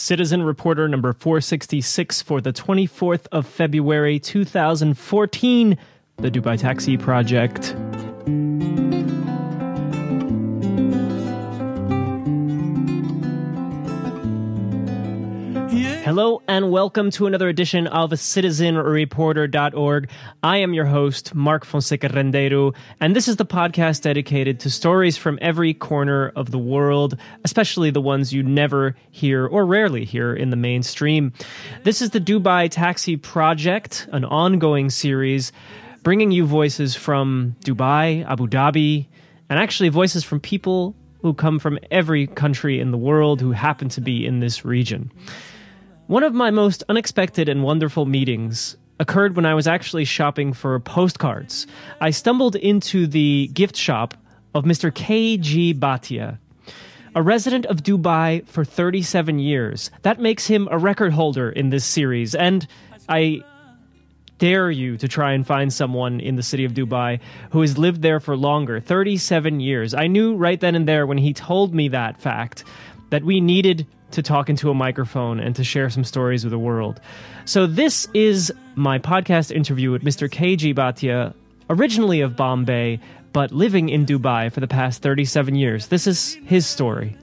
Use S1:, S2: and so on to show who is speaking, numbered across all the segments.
S1: Citizen Reporter number 466 for the 24th of February 2014, the Dubai Taxi Project. Hello and welcome to another edition of CitizenReporter.org. I am your host, Mark Fonseca Rendeiro, and this is the podcast dedicated to stories from every corner of the world, especially the ones you never hear or rarely hear in the mainstream. This is the Dubai Taxi Project, an ongoing series bringing you voices from Dubai, Abu Dhabi, and actually voices from people who come from every country in the world who happen to be in this region. One of my most unexpected and wonderful meetings occurred when I was actually shopping for postcards. I stumbled into the gift shop of Mr. K.G. Bhatia, a resident of Dubai for 37 years. That makes him a record holder in this series, and I dare you to try and find someone in the city of Dubai who has lived there for longer 37 years. I knew right then and there when he told me that fact that we needed to talk into a microphone and to share some stories with the world. So, this is my podcast interview with Mr. KG Bhatia, originally of Bombay, but living in Dubai for the past 37 years. This is his story.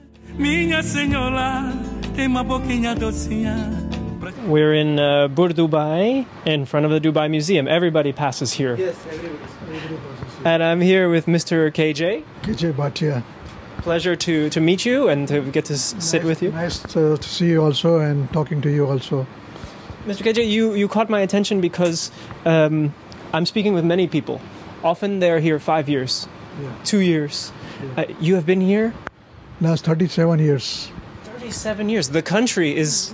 S1: We're in uh, Bur Dubai, in front of the Dubai Museum. Everybody passes here.
S2: Yes, everybody, everybody passes here.
S1: And I'm here with Mr. KJ.
S2: KJ Bhatia.
S1: Pleasure to, to meet you and to get to s- sit with you.
S2: Nice to, to see you also and talking to you also.
S1: Mr. KJ, you, you caught my attention because um, I'm speaking with many people. Often they're here five years,
S2: Yeah.
S1: two years. Uh, you have been here
S2: Last 37 years.
S1: 37 years. The country is.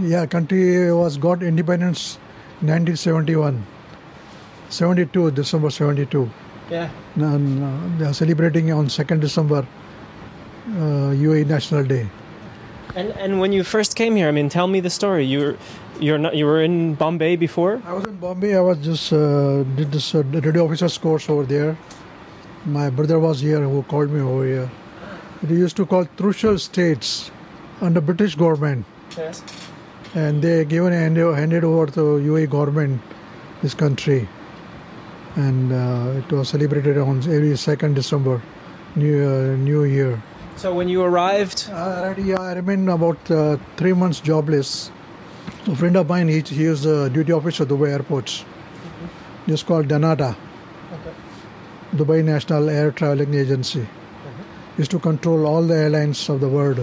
S2: Yeah, country was got independence 1971. 72, December 72.
S1: Yeah.
S2: And uh, they are celebrating on 2nd December, uh, UAE National Day.
S1: And, and when you first came here, I mean, tell me the story. You were, you're not, you were in Bombay before?
S2: I was in Bombay. I was just uh, did this uh, radio officers course over there. My brother was here who called me over here. They used to call Trucial States under British government,
S1: Yes.
S2: and they given and handed over to UAE government this country, and uh, it was celebrated on every second December, New uh, New Year.
S1: So when you arrived,
S2: Uh, yeah, I remained about uh, three months jobless. A friend of mine, he, he is a duty officer at Dubai airports. It's called Dnata, Dubai National Air Traveling Agency. Used to control all the airlines of the world,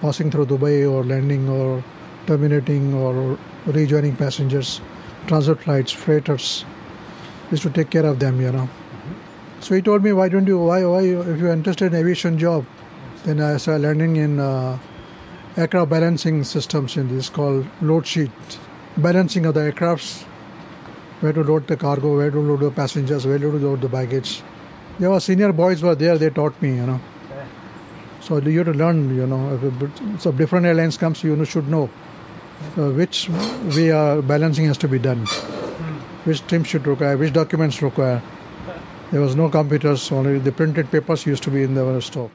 S2: passing through Dubai or landing or terminating or rejoining passengers, transit flights, freighters. Used to take care of them, you know. So he told me, why don't you, why, why, if you're interested in aviation job, then I started learning in uh, aircraft balancing systems in this called load sheet. Balancing of the aircrafts, where to load the cargo, where to load the passengers, where to load the baggage. There were senior boys were there, they taught me, you know. So you have to learn, you know. So different airlines comes, you should know uh, which way uh, balancing has to be done, which trim should require, which documents require. There was no computers, only the printed papers used to be in the store.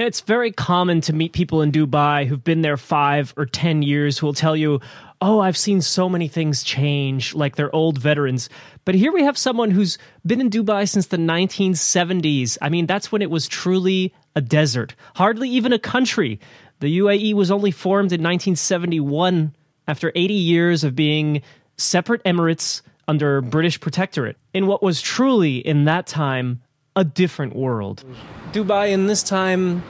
S1: It's very common to meet people in Dubai who've been there five or 10 years who will tell you, Oh, I've seen so many things change, like they're old veterans. But here we have someone who's been in Dubai since the 1970s. I mean, that's when it was truly a desert, hardly even a country. The UAE was only formed in 1971 after 80 years of being separate emirates under British protectorate in what was truly, in that time, a different world. Dubai in this time,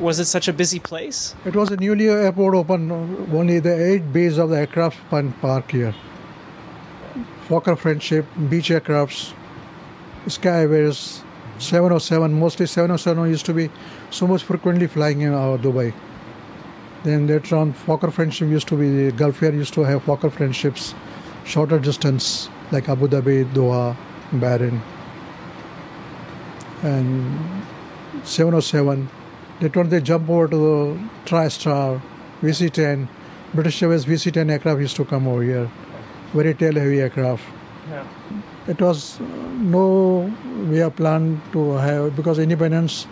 S1: was it such a busy place?
S2: It was a newly airport open, uh, only the eight bays of the aircraft pan- park here. Fokker Friendship, Beech aircrafts, Skyways, 707, mostly 707 used to be so much frequently flying in our Dubai. Then later on, Fokker Friendship used to be, the Gulf Air used to have Fokker Friendships, shorter distance, like Abu Dhabi, Doha, Bahrain. And 707, later on they jump over to the TriStar, VC-10. British Airways VC-10 aircraft used to come over here, very tail-heavy aircraft.
S1: Yeah.
S2: It was uh, no we have planned to have because independence.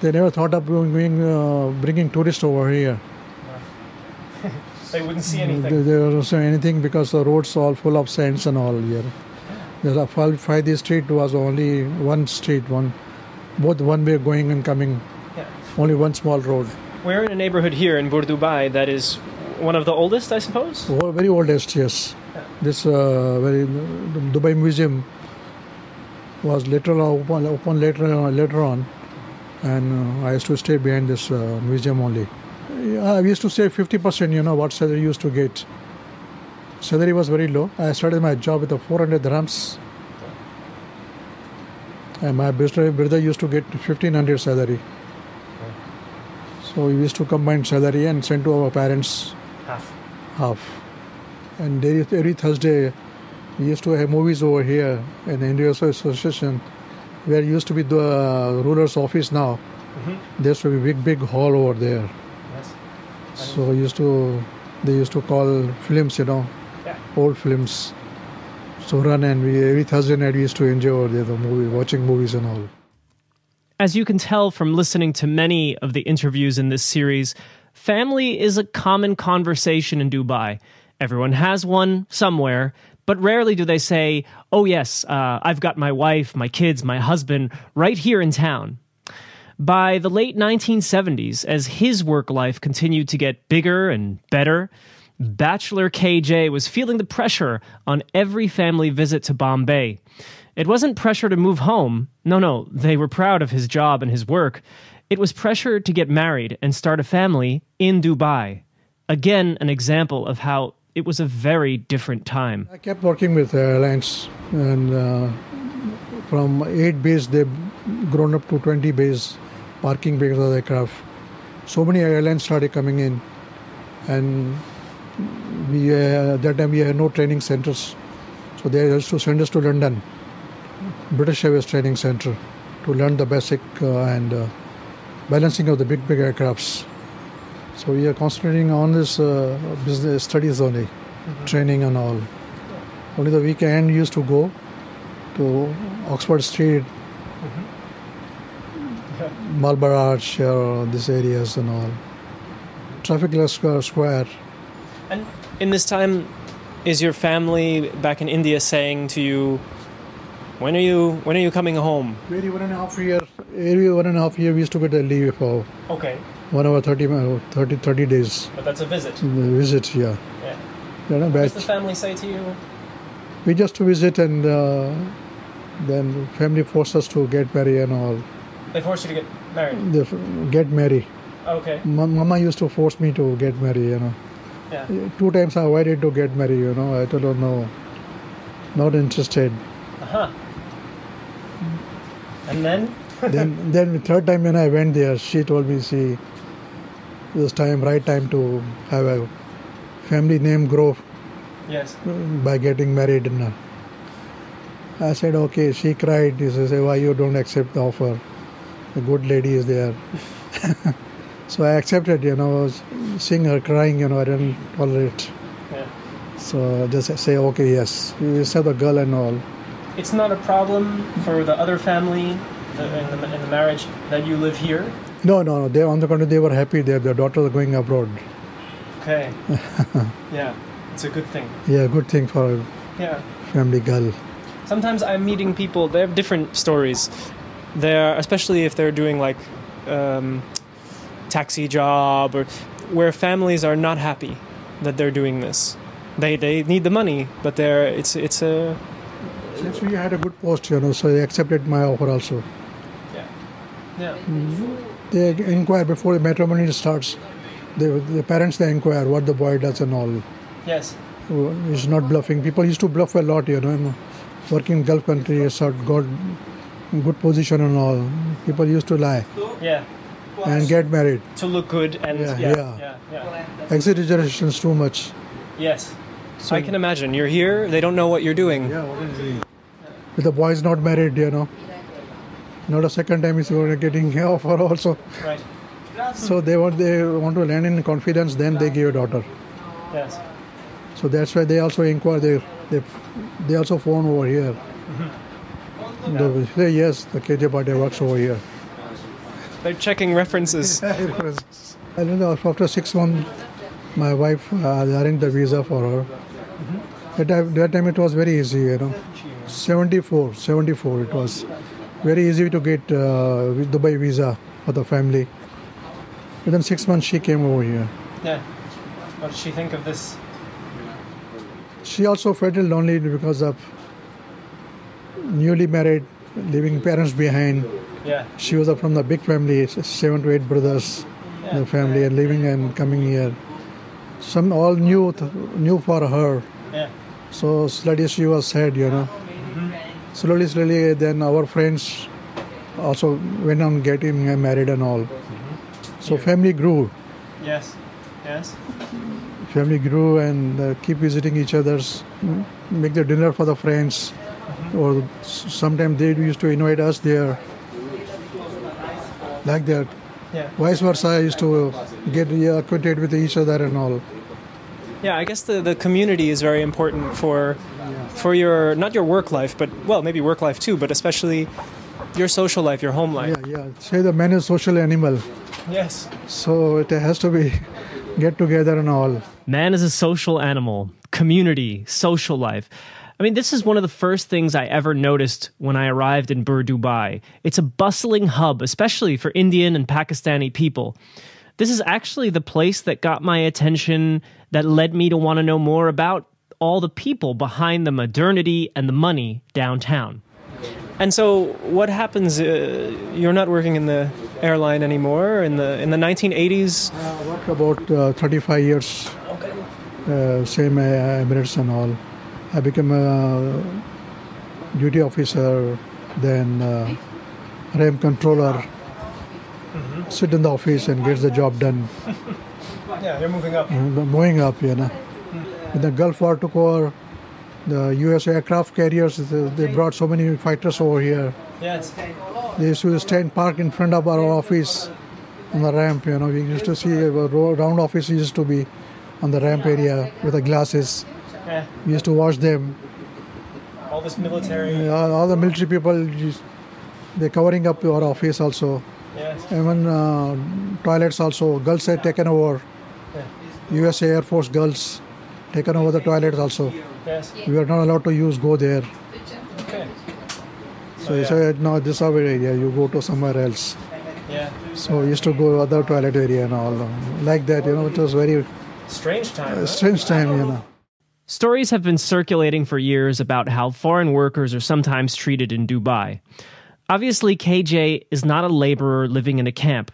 S2: They never thought of uh, bringing tourists over here.
S1: they wouldn't see anything.
S2: there was also anything because the roads are all full of sands and all here. The Friday street was only one street, one both one way going and coming.
S1: Yeah.
S2: Only one small road.
S1: We're in a neighborhood here in Bur Dubai that is one of the oldest, I suppose.
S2: Oh, Very oldest, yes. This uh, very Dubai Museum was later on open, open later on, later on, and uh, I used to stay behind this uh, museum only. I used to say 50%. You know what salary used to get. Salary was very low. I started my job with a 400 dirhams, and my brother brother used to get 1500 salary. So we used to combine salary and send to our parents
S1: Half.
S2: half. And every Thursday, we used to have movies over here in the India Association, where used to be the uh, ruler's office now. There used to be a big, big hall over there.
S1: Yes.
S2: So used to, they used to call films, you know. Old films. So run and we every Thursday night we used to enjoy over there the movie, watching movies and all.
S1: As you can tell from listening to many of the interviews in this series, family is a common conversation in Dubai. Everyone has one somewhere, but rarely do they say, Oh, yes, uh, I've got my wife, my kids, my husband right here in town. By the late 1970s, as his work life continued to get bigger and better, Bachelor KJ was feeling the pressure on every family visit to Bombay. It wasn't pressure to move home. No, no, they were proud of his job and his work. It was pressure to get married and start a family in Dubai. Again, an example of how it was a very different time.
S2: I kept working with airlines, and uh, from eight bays, they've grown up to 20 bays, parking bays of aircraft. So many airlines started coming in, and we uh, at that time we had no training centers, so they used to send us to London, British Airways Training Center, to learn the basic uh, and uh, balancing of the big big aircrafts. So we are concentrating on this uh, business studies only, training and all. Only the weekend used to go to Oxford Street, Marble Arch, these areas and all. Traffic Square.
S1: And in this time, is your family back in India saying to you, "When are you? When are you coming home?"
S2: Every one and a half year, every one and a half year we used to get a leave for
S1: Okay,
S2: one hour 30, mi- 30, 30 days
S1: but that's a visit.
S2: visit. Yeah,
S1: Yeah. What does the family say to you?
S2: we just to visit and uh, then family forced us to get married and all.
S1: They force you to get married.
S2: They f- get married.
S1: Okay.
S2: Ma- Mama used to force me to get married. You know.
S1: Yeah.
S2: Two times I avoided to get married, you know. I told her no, not interested.
S1: Uh huh. And then?
S2: then, then the third time when I went there, she told me, see, this time, right time to have a family name grow
S1: Yes.
S2: by getting married. And I said, okay. She cried. She said, why you don't accept the offer? A good lady is there. so I accepted, you know, seeing her crying, you know, I didn't tolerate.
S1: Yeah.
S2: So just say, okay, yes. You said the girl and all.
S1: It's not a problem for the other family in the, in the marriage that you live here.
S2: No, no, no. They on the contrary, they were happy. Their their daughters going abroad.
S1: Okay. yeah. It's a good thing.
S2: Yeah, good thing for a
S1: Yeah.
S2: family girl.
S1: Sometimes I'm meeting people. They have different stories. They're especially if they're doing like um, taxi job or where families are not happy that they're doing this. They they need the money, but they're it's it's a
S2: Since we had a good post, you know, so they accepted my offer also.
S1: yeah yeah hmm.
S2: They inquire before the matrimony starts. They, the parents they inquire what the boy does and all.
S1: yes
S2: He's not bluffing. People used to bluff a lot, you know. Working in Gulf countries, sort got good position and all. People used to lie
S1: yeah
S2: and get married.
S1: to look good and
S2: Yeah,
S1: yeah
S2: yeah.
S1: yeah yeah,
S2: Exaggerations too much.
S1: yes. So I can imagine. You're here. They don't know what you're doing.
S2: Yeah, what is he? But the boy is not married, you know. Not a second time he's getting offer also.
S1: Right.
S2: So they want they want to land in confidence. Then they give a daughter.
S1: Yes.
S2: So that's why they also inquire. They they, they also phone over here. Mm-hmm. They say yes, the KJ party works over here.
S1: They're checking references.
S2: I don't know. After six months, My wife uh, arranged the visa for her.
S1: Mm-hmm.
S2: At that, that time it was very easy, you know. 74, 74 it was. Very easy to get uh, Dubai visa for the family. Within six months she came over here.
S1: Yeah. What did she think of this?
S2: She also felt lonely because of newly married, leaving parents behind.
S1: Yeah.
S2: She was from the big family, seven to eight brothers,
S1: Yeah.
S2: the family, and living and coming here. Some all new, new for her.
S1: Yeah.
S2: So slowly she was sad, you know. Mm-hmm. Slowly, slowly, then our friends also went on getting married and all. Mm-hmm. So family grew,
S1: Yes. Yes.
S2: family grew, and uh, keep visiting each other's, make the dinner for the friends, mm-hmm. or sometimes they used to invite us there. Like that.
S1: Yeah.
S2: Vice versa, I used to get acquainted with each other and all.
S1: Yeah, I guess the, the community is very important for for your not your work life, but well, maybe work life too, but especially your social life, your home life.
S2: Yeah, yeah. Say the man is social animal,
S1: Yes.
S2: so it has to be get together and all.
S1: Man is a social animal, community, social life. I mean, this is one of the first things I ever noticed when I arrived in Bur Dubai. It's a bustling hub, especially for Indian and Pakistani people. This is actually the place that got my attention, that led me to want to know more about all the people behind the modernity and the money downtown. And so, what happens? Uh, you're not working in the airline anymore. In the in the 1980s,
S2: I worked about uh, 35 years, uh, same uh, Emirates and all. I became a duty officer, then uh, RAM controller. Sit in the office and gets the job done.
S1: yeah, you're moving up.
S2: Uh, moving up, you know. When the Gulf War took over, the U.S. aircraft carriers, they they brought so many fighters over here.
S1: Yes.
S2: They used to stand park in front of our office on the ramp. You know, we used to see a round office used to be on the ramp area with the glasses.
S1: Yeah.
S2: We used to watch them.
S1: All this military.
S2: All, all the military people, they're covering up our office also.
S1: Yes.
S2: Even uh, toilets also. Girls had taken over. Yeah. USA Air Force girls taken over the toilets also.
S1: Yes.
S2: We are not allowed to use go there.
S1: Okay.
S2: So he said, now this is our area. You go to somewhere else.
S1: Yeah.
S2: So we used to go other toilet area and all like that. You know, it was very
S1: Strange time.
S2: a strange time. You know.
S1: Stories have been circulating for years about how foreign workers are sometimes treated in Dubai. Obviously, KJ is not a laborer living in a camp.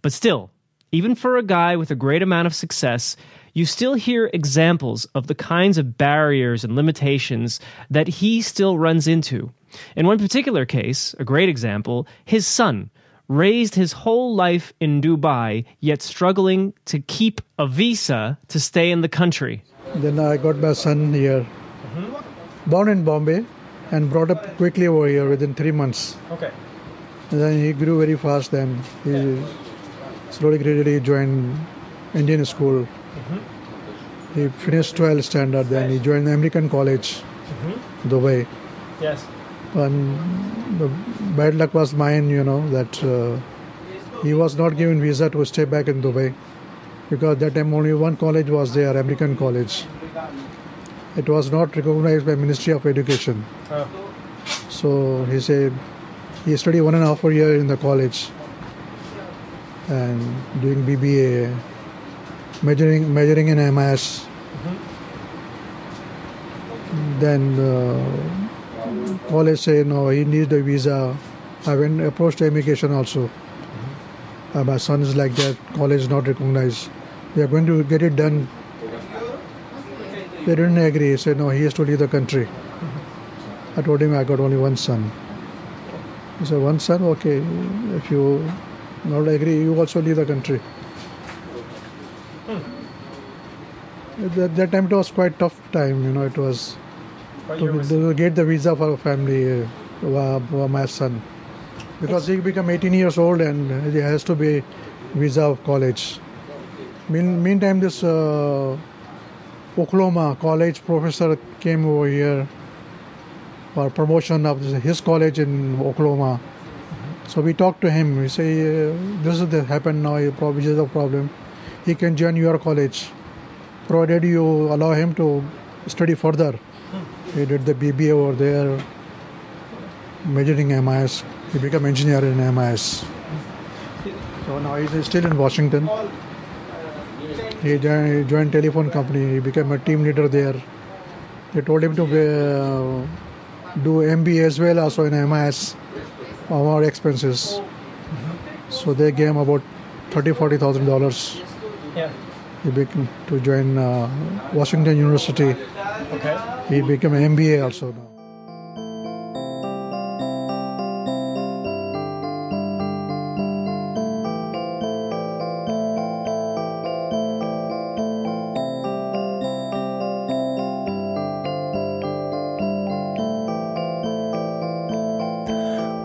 S1: But still, even for a guy with a great amount of success, you still hear examples of the kinds of barriers and limitations that he still runs into. In one particular case, a great example, his son raised his whole life in Dubai, yet struggling to keep a visa to stay in the country.
S2: Then I got my son here, born in Bombay, and brought up quickly over here within three months.
S1: Okay.
S2: And then he grew very fast. Then he slowly, gradually joined Indian school. He finished 12th standard. Then he joined the American College, Dubai.
S1: Yes.
S2: And the bad luck was mine, you know, that uh, he was not given visa to stay back in Dubai because that time only one college was there, American College. It was not recognized by Ministry of Education.
S1: Oh.
S2: So he said he studied one and a half year in the college and doing BBA, majoring majoring in MS. Then uh, college say no, he needs a visa. I went approached immigration also. Uh, my son is like that. College is not recognized. They are going to get it done. They didn't agree. He said no, he has to leave the country. I told him I got only one son. He said, one son? Okay, if you not agree, you also leave the country. That, that time it was quite tough time, you know, it was to, to get the visa for a family, uh, for for my son. Because he become 18 years old and he has to be visa of college. Mean, meantime, this uh, Oklahoma college professor came over here for promotion of his college in Oklahoma. So we talked to him. We say, uh, this is the happened now. This is the problem. He can join your college. provided you allow him to study further. He did the BBA over there, majoring in MIS. He became engineer in MIS. So now he's still in Washington. He joined, telephone company. He became a team leader there. They told him to uh, do MBA as well, also in MIS, on our expenses. So they gave him about thirty, forty thousand dollars.
S1: Yeah.
S2: He became to join uh, Washington University.
S1: Okay.
S2: He became an MBA also now.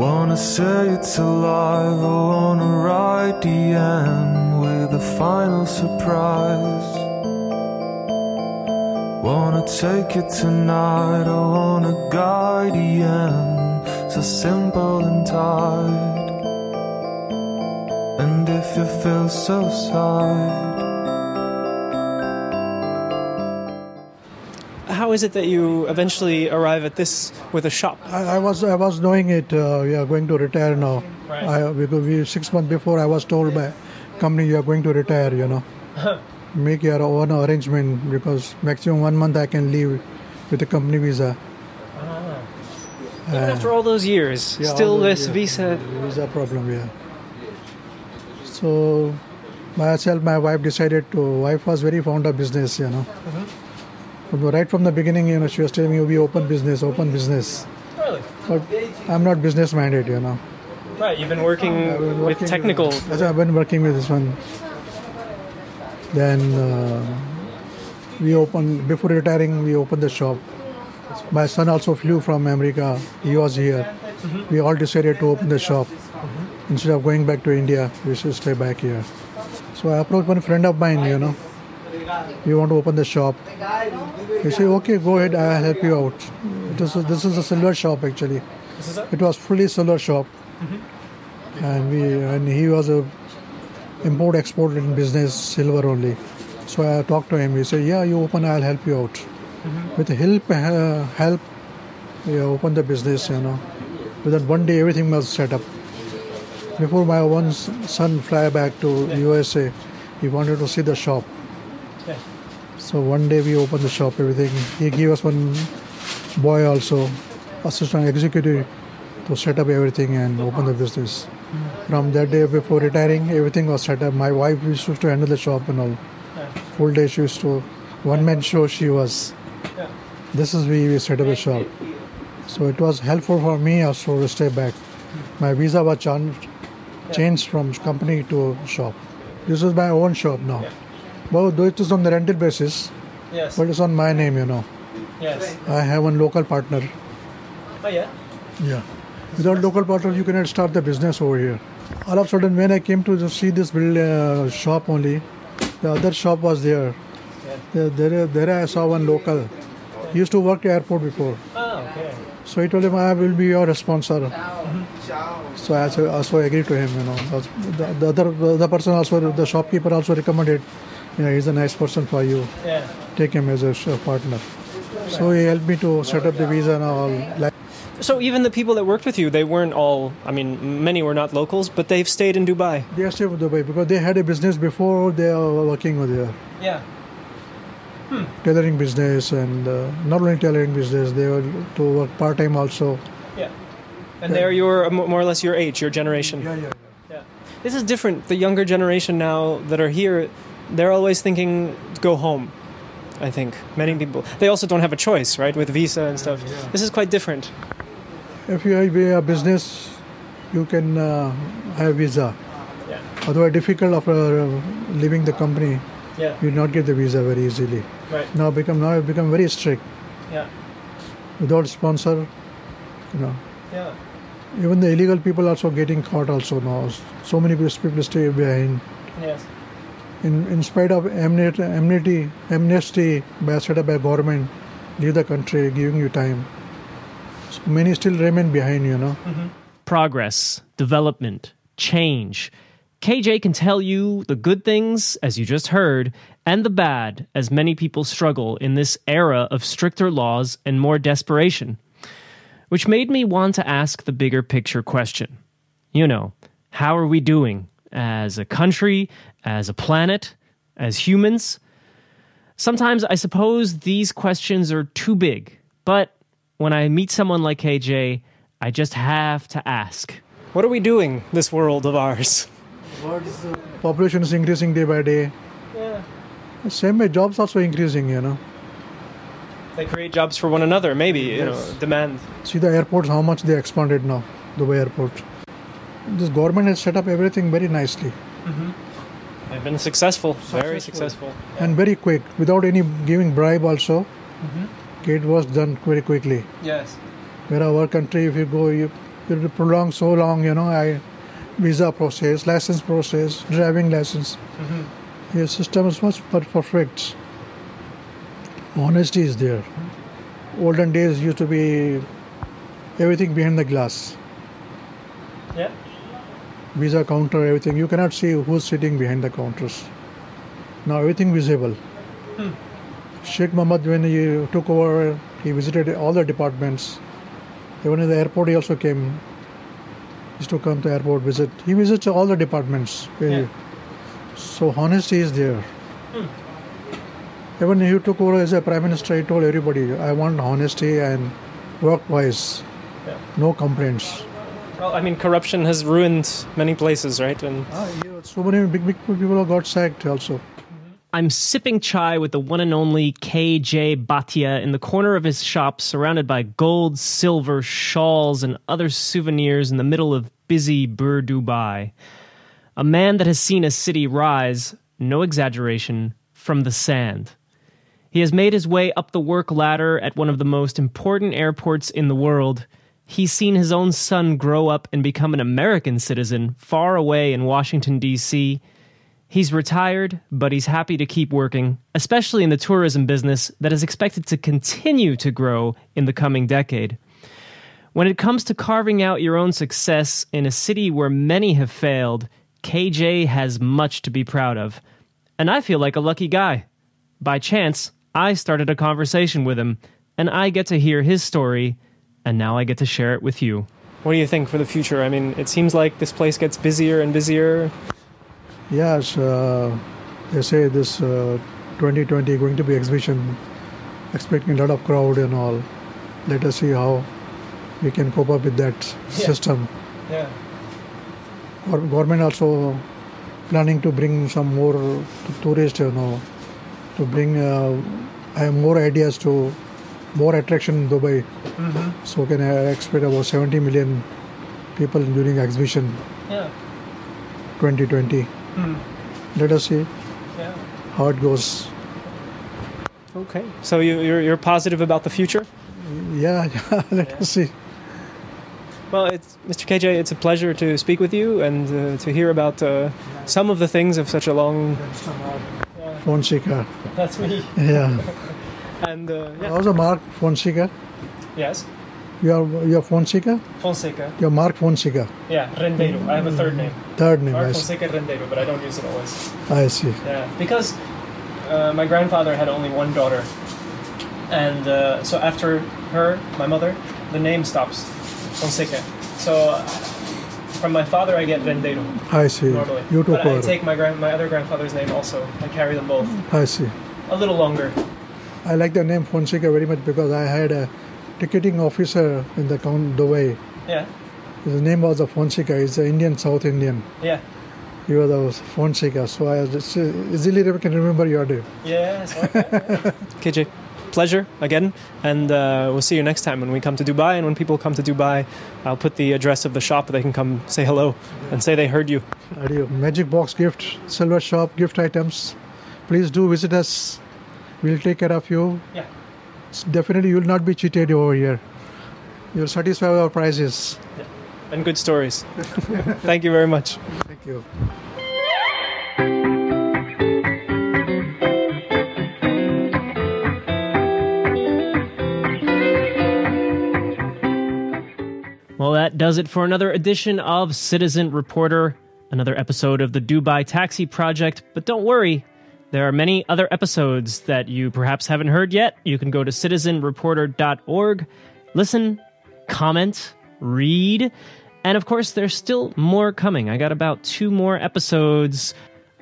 S3: Wanna say it's alive, I wanna write the end with a final surprise. Wanna take it tonight, I wanna guide the end, so simple and tight. And if you feel so sad.
S1: How is it that you eventually arrive at this with a shop?
S2: I, I was I was knowing it. Uh, we are going to retire now.
S1: Right.
S2: I, we, six months before, I was told by company you are going to retire. You know, make your own arrangement because maximum one month I can leave with the company visa.
S1: Even after all those years,
S2: Yeah,
S1: still
S2: those-
S1: this visa.
S2: visa problem. Yeah. So myself, my wife decided to. Wife was very fond of business. You know. But Right from the beginning, you know, she was telling me, "We open business, open business."
S1: Really?
S2: But I'm not business minded, you know.
S1: Right. You've been working
S2: been
S1: with technical.
S2: as I've been working with this one. Then uh, we opened before retiring. We opened the shop. My son also flew from America. He was here. We all decided to open the shop instead of going back to India. We should stay back here. So I approached one friend of mine. You know, we want to open the shop. He said, "Okay, go ahead. I'll help you out." It was, this is a silver shop actually.
S1: It?
S2: Was fully silver shop, and we and he was a import export in business silver only. So I talked to him. He said, "Yeah, you open. I'll help you out." With help, uh, help, we opened the business. You know, within one day everything was set up. Before my one son fly back to USA, he wanted to see the shop. So one day we opened the shop. Everything. He gave us one boy also, assistant executive, to set up everything and open the business. From that day before retiring, everything was set up. My wife used to handle the shop and all. Full day she used to, one man show she was. This is we, we set up a shop. So it was helpful for me also to stay back. My visa was chan- changed from company to shop. This is my own shop now. Well, though it is on the rental basis,
S1: Yes.
S2: but it's on my name, you know.
S1: Yes.
S2: I have one local partner.
S1: Oh yeah.
S2: Yeah. Without local partner, you cannot start the business over here. All of a sudden, when I came to see this build, uh, shop only, the other shop was there. There, there, there I saw one local. He used to work at airport before.
S1: Oh okay.
S2: So he told him, I will be your sponsor. So I also, also agreed to him, you know. The, the other the other person also, the shopkeeper also recommended, you know, he's a nice person for you.
S1: Yeah.
S2: Take him as a partner. So he helped me to set up the visa and all.
S1: So even the people that worked with you, they weren't all. I mean, many were not locals, but they've stayed in Dubai.
S2: They still in Dubai because they had a business before they are working with there.
S1: Yeah. Hmm.
S2: Tailoring business and uh, not only tailoring business, they were to work part time also.
S1: Yeah. And they're your more or less your age, your generation.
S2: Yeah,
S1: yeah. Yeah. This is different. The younger generation now that are here, they're always thinking go home. I think many people. They also don't have a choice, right, with visa and stuff. This is quite different.
S2: If you have a business, you can uh, have visa.
S1: Yeah.
S2: Otherwise, difficult after uh, leaving the company,
S1: Yeah.
S2: you not get the visa very easily.
S1: Right.
S2: Now become now it become very strict.
S1: Yeah.
S2: Without sponsor, you know.
S1: Yeah.
S2: Even the illegal people also getting caught also now. So many people stay behind.
S1: Yes.
S2: In, in spite of amnesty, amnesty, amnesty by set up by government, leave the country, giving you time. So many still remain behind, you know. Mm-hmm.
S1: Progress, development, change. KJ can tell you the good things, as you just heard, and the bad, as many people struggle in this era of stricter laws and more desperation. Which made me want to ask the bigger picture question. You know, how are we doing as a country, as a planet, as humans? Sometimes I suppose these questions are too big, but when I meet someone like KJ, I just have to ask. What are we doing, this world of ours?
S2: Population is increasing day by day.
S1: Yeah.
S2: Same way, jobs also increasing, you know.
S1: They create jobs for one another, maybe, you know, demand.
S2: See the airports, how much they expanded now, Dubai airport. This government has set up everything very nicely mm-hmm.
S1: They've been successful, very successful.
S2: and very quick, without any giving bribe also. Mm-hmm. It was done very quickly.
S1: Yes.
S2: Where our country, if you go, you it will prolong so long, you know, I visa process, license process, driving license. Mm-hmm. Your system is much perfect. Honesty is there. Olden days used to be everything behind the glass.
S1: Yeah.
S2: Visa counter, everything. You cannot see who's sitting behind the counters. Now everything visible. Hmm. Sheikh Mohammed, when he took over, he visited all the departments. Even in the airport, he also came. He used to come to airport visit. He visits all the departments.
S1: Eh, yeah.
S2: So honesty is there. Hmm. Even he took over as a prime minister, he told everybody, "I want honesty and work wise,
S1: Yeah.
S2: no complaints."
S1: Well, I mean, corruption has ruined many places, right? And
S2: Ah, yeah, so many big big people have got sacked also.
S1: I'm sipping chai with the one and only KJ Bhatia in the corner of his shop, surrounded by gold, silver, shawls, and other souvenirs in the middle of busy Bur Dubai. A man that has seen a city rise, no exaggeration, from the sand. He has made his way up the work ladder at one of the most important airports in the world. He's seen his own son grow up and become an American citizen far away in Washington, D.C. He's retired, but he's happy to keep working, especially in the tourism business that is expected to continue to grow in the coming decade. When it comes to carving out your own success in a city where many have failed, KJ has much to be proud of. And I feel like a lucky guy. By chance, I started a conversation with him, and I get to hear his story, and now I get to share it with you. What do you think for the future? I mean, it seems like this place gets busier and busier.
S2: Yes, uh, they say this uh, 2020 going to be exhibition, expecting a lot of crowd and all. Let us see how we can cope up with that
S1: Yeah.
S2: system.
S1: Yeah.
S2: Gor- Government also planning to bring some more t- tourists, you know, to bring uh, have more ideas to more attraction in Dubai. So can I expect about 70 million people during exhibition
S1: Yeah.
S2: 2020. Let us see
S1: Yeah.
S2: how it goes.
S1: Okay. So you, you're, you're positive about the future?
S2: Yeah, let us see.
S1: Well, it's, Mr. KJ, it's a pleasure to speak with you and uh, to hear about uh, some of the things of such a long.
S2: Fonseca.
S1: That's me.
S2: Yeah.
S1: And uh, yeah.
S2: The Mark Fonseca?
S1: Yes.
S2: You are you are Fonseca?
S1: Fonseca.
S2: You're Mark Fonseca.
S1: Yeah, Rendeiro. I have a third name.
S2: Third name.
S1: Mark
S2: I see.
S1: Fonseca Rendeiro, but I don't use it always.
S2: I see.
S1: Yeah, because uh, my grandfather had only one daughter, and uh, so after her, my mother, the name stops Fonseca. So uh, from my father, I get Rendeiro
S2: I see.
S1: normally.
S2: You took
S1: but I take my grand, my other grandfather's name also. I carry them both.
S2: I see.
S1: A little longer.
S2: I like the name Fonseca very much because I had a ticketing officer in the count Dubai.
S1: Yeah,
S2: His name was a Fonseca. He's an Indian, South Indian.
S1: yeah,
S2: He was a Fonseca. So I just easily can remember your name.
S1: yes. Okay. KJ, pleasure again, and uh, we'll see you next time when we come to Dubai. And when people come to Dubai, I'll put the address of the shop. They can come say hello and say they heard you.
S2: Adieu. Magic box gift, silver shop, gift items. Please do visit us. We'll take care of you.
S1: Yeah.
S2: Definitely, you will not be cheated over here. You'll satisfy our prices.
S1: and good stories. Thank you very much.
S2: Thank you.
S1: Well, that does it for another edition of Citizen Reporter. another episode of the Dubai Taxi Project, but don't worry. There are many other episodes that you perhaps haven't heard yet. You can go to citizenreporter.org, listen, comment, read, and of course, there's still more coming. I got about two more episodes.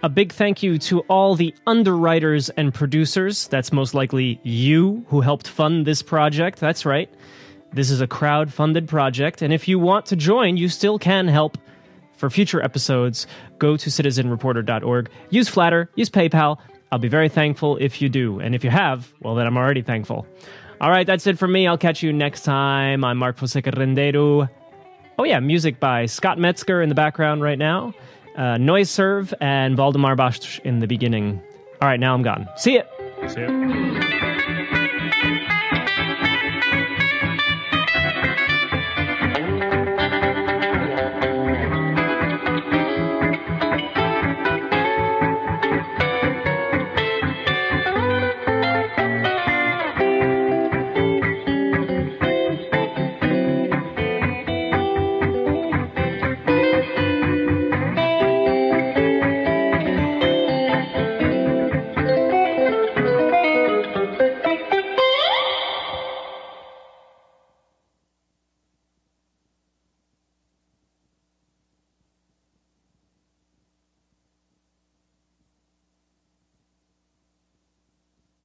S1: A big thank you to all the underwriters and producers. That's most likely you who helped fund this project. That's right. This is a crowd funded project, and if you want to join, you still can help. For future episodes, go to citizenreporter.org. Use Flattr, use PayPal. I'll be very thankful if you do. And if you have, well, then I'm already thankful. All right, that's it for me. I'll catch you next time. I'm Mark Fonseca Rendeiro. Oh, yeah, music by Scott Metzger in the background right now, uh, Noiserv, and Valdemar Bash in the beginning. All right, now I'm gone. See ya.
S4: See ya.